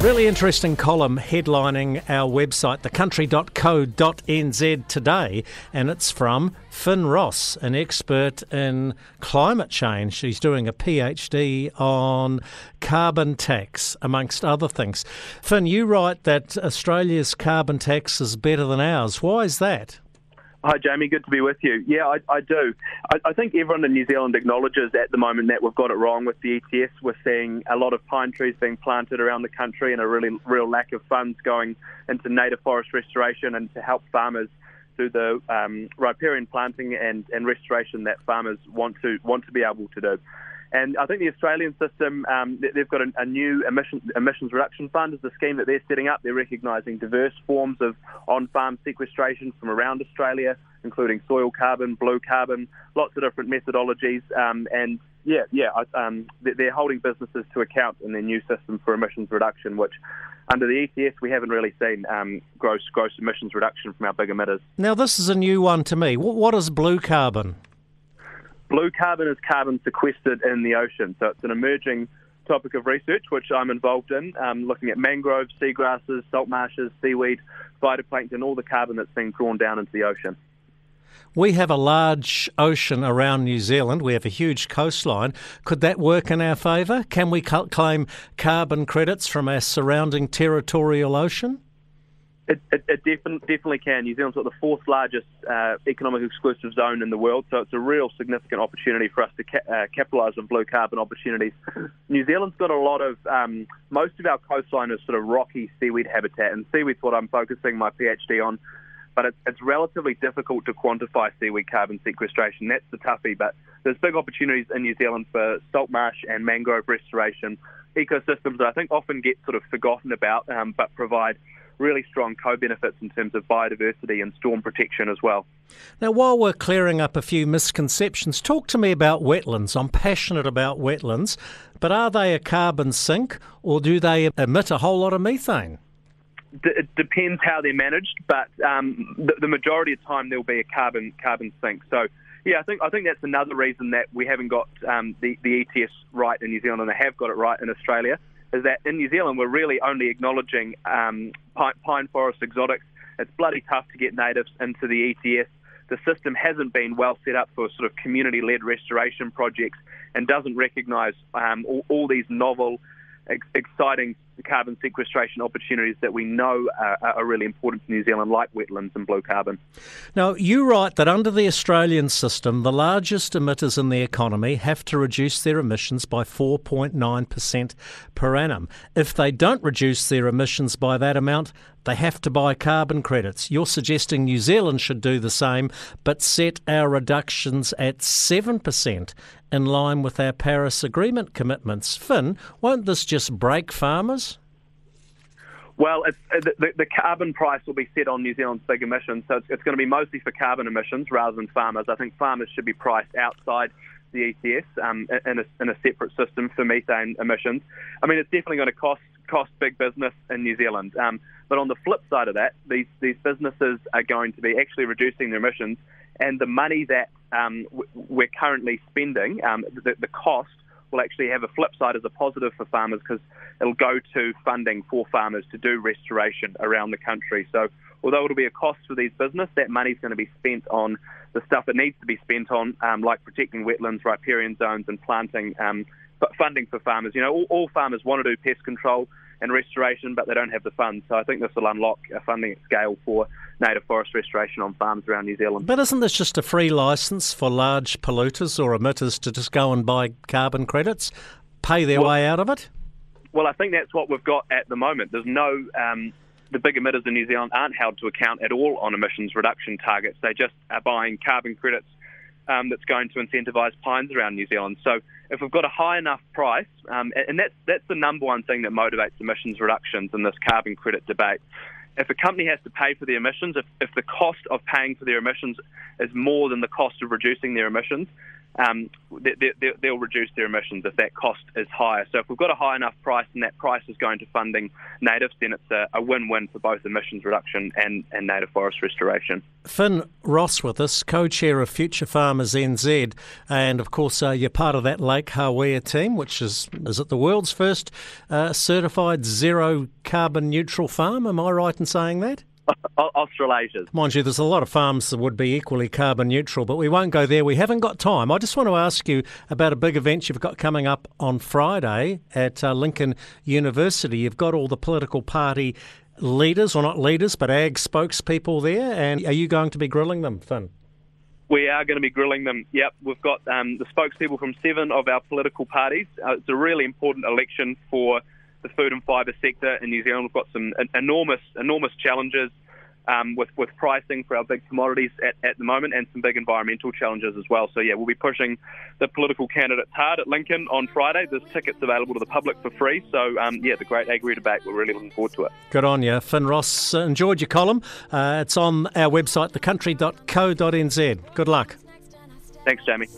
Really interesting column headlining our website, thecountry.co.nz today, and it's from Finn Ross, an expert in climate change. She's doing a PhD on carbon tax, amongst other things. Finn, you write that Australia's carbon tax is better than ours. Why is that? Hi, Jamie. Good to be with you. Yeah, I, I do. I, I, think everyone in New Zealand acknowledges at the moment that we've got it wrong with the ETS. We're seeing a lot of pine trees being planted around the country and a really real lack of funds going into native forest restoration and to help farmers do the um, riparian planting and, and restoration that farmers want to want to be able to do. And I think the Australian system, um, they've got a, a new emission, emissions reduction fund is the scheme that they're setting up. They're recognising diverse forms of on-farm sequestration from around Australia, including soil carbon, blue carbon, lots of different methodologies. Um, and yeah, yeah, um, they're holding businesses to account in their new system for emissions reduction, which under the ETS we haven't really seen um, gross gross emissions reduction from our big emitters. Now this is a new one to me. What is blue carbon? Blue carbon is carbon sequestered in the ocean, so it's an emerging topic of research which I'm involved in, um, looking at mangroves, seagrasses, salt marshes, seaweed, phytoplankton, all the carbon that's being drawn down into the ocean. We have a large ocean around New Zealand. We have a huge coastline. Could that work in our favour? Can we claim carbon credits from our surrounding territorial ocean? It, it, it definitely, definitely can. New Zealand's got the fourth largest uh, economic exclusive zone in the world, so it's a real significant opportunity for us to ca- uh, capitalise on blue carbon opportunities. New Zealand's got a lot of, um, most of our coastline is sort of rocky seaweed habitat, and seaweed's what I'm focusing my PhD on. But it's, it's relatively difficult to quantify seaweed carbon sequestration. That's the toughie. But there's big opportunities in New Zealand for salt marsh and mangrove restoration, ecosystems that I think often get sort of forgotten about, um, but provide really strong co benefits in terms of biodiversity and storm protection as well. Now, while we're clearing up a few misconceptions, talk to me about wetlands. I'm passionate about wetlands, but are they a carbon sink or do they emit a whole lot of methane? it depends how they're managed, but um, the, the, majority of the time there'll be a carbon carbon sink. So yeah, I think I think that's another reason that we haven't got um, the the ETS right in New Zealand, and they have got it right in Australia is that in New Zealand we're really only acknowledging um, pine, pine forest exotics. It's bloody tough to get natives into the ETS. The system hasn't been well set up for sort of community-led restoration projects and doesn't recognise um, all, all these novel ex- exciting carbon sequestration opportunities that we know are, are, really important to New Zealand, like wetlands and blue carbon. Now, you write that under the Australian system, the largest emitters in the economy have to reduce their emissions by 4.9% per annum. If they don't reduce their emissions by that amount, they have to buy carbon credits. You're suggesting New Zealand should do the same, but set our reductions at 7% in line with our Paris Agreement commitments. Finn, won't this just break farmers? Well, uh, the, the, carbon price will be set on New Zealand's big emissions, so it's, it's, going to be mostly for carbon emissions rather than farmers. I think farmers should be priced outside the ETS um, in, a, in, a, separate system for methane emissions. I mean, it's definitely going to cost cost big business in New Zealand. Um, but on the flip side of that, these these businesses are going to be actually reducing their emissions, and the money that um, we're currently spending, um, the, the, cost will actually have a flip side as a positive for farmers because it'll go to funding for farmers to do restoration around the country. So although it'll be a cost for these business, that money's going to be spent on the stuff it needs to be spent on, um, like protecting wetlands, riparian zones, and planting. Um, funding for farmers. You know, all, all farmers want to do pest control and restoration, but they don't have the funds. So I think this will unlock a funding scale for native forest restoration on farms around New Zealand. But isn't this just a free license for large polluters or emitters to just go and buy carbon credits, pay their well, way out of it? Well, I think that's what we've got at the moment. There's no. Um, the big emitters in New Zealand aren't held to account at all on emissions reduction targets. They just are buying carbon credits um, that's going to incentivise pines around New Zealand. So if we've got a high enough price, um, and that's that's the number one thing that motivates emissions reductions in this carbon credit debate. If a company has to pay for the emissions, if, if the cost of paying for their emissions is more than the cost of reducing their emissions, um, they, they, they'll reduce their emissions if that cost is higher. So if we've got a high enough price and that price is going to funding natives, then it's a, a win-win for both emissions reduction and, and native forest restoration. Finn Ross with us, co-chair of Future Farmers NZ, and of course uh, you're part of that Lake Hawea team, which is is it the world's first uh, certified zero carbon neutral farm? Am I right in saying that? Australasia's. Mind you, there's a lot of farms that would be equally carbon neutral, but we won't go there. We haven't got time. I just want to ask you about a big event you've got coming up on Friday at uh, Lincoln University. You've got all the political party leaders, or not leaders, but ag spokespeople there, and are you going to be grilling them, Finn? We are going to be grilling them. Yep, we've got um, the spokespeople from seven of our political parties. Uh, it's a really important election for the food and fibre sector in New Zealand. We've got some enormous, enormous challenges um, with with pricing for our big commodities at, at the moment, and some big environmental challenges as well. So yeah, we'll be pushing the political candidates hard at Lincoln on Friday. There's tickets available to the public for free. So um, yeah, the Great Agri Debate. We're really looking forward to it. Good on you, Finn Ross. Uh, enjoyed your column. Uh, it's on our website, thecountry.co.nz. Good luck. Thanks, Jamie.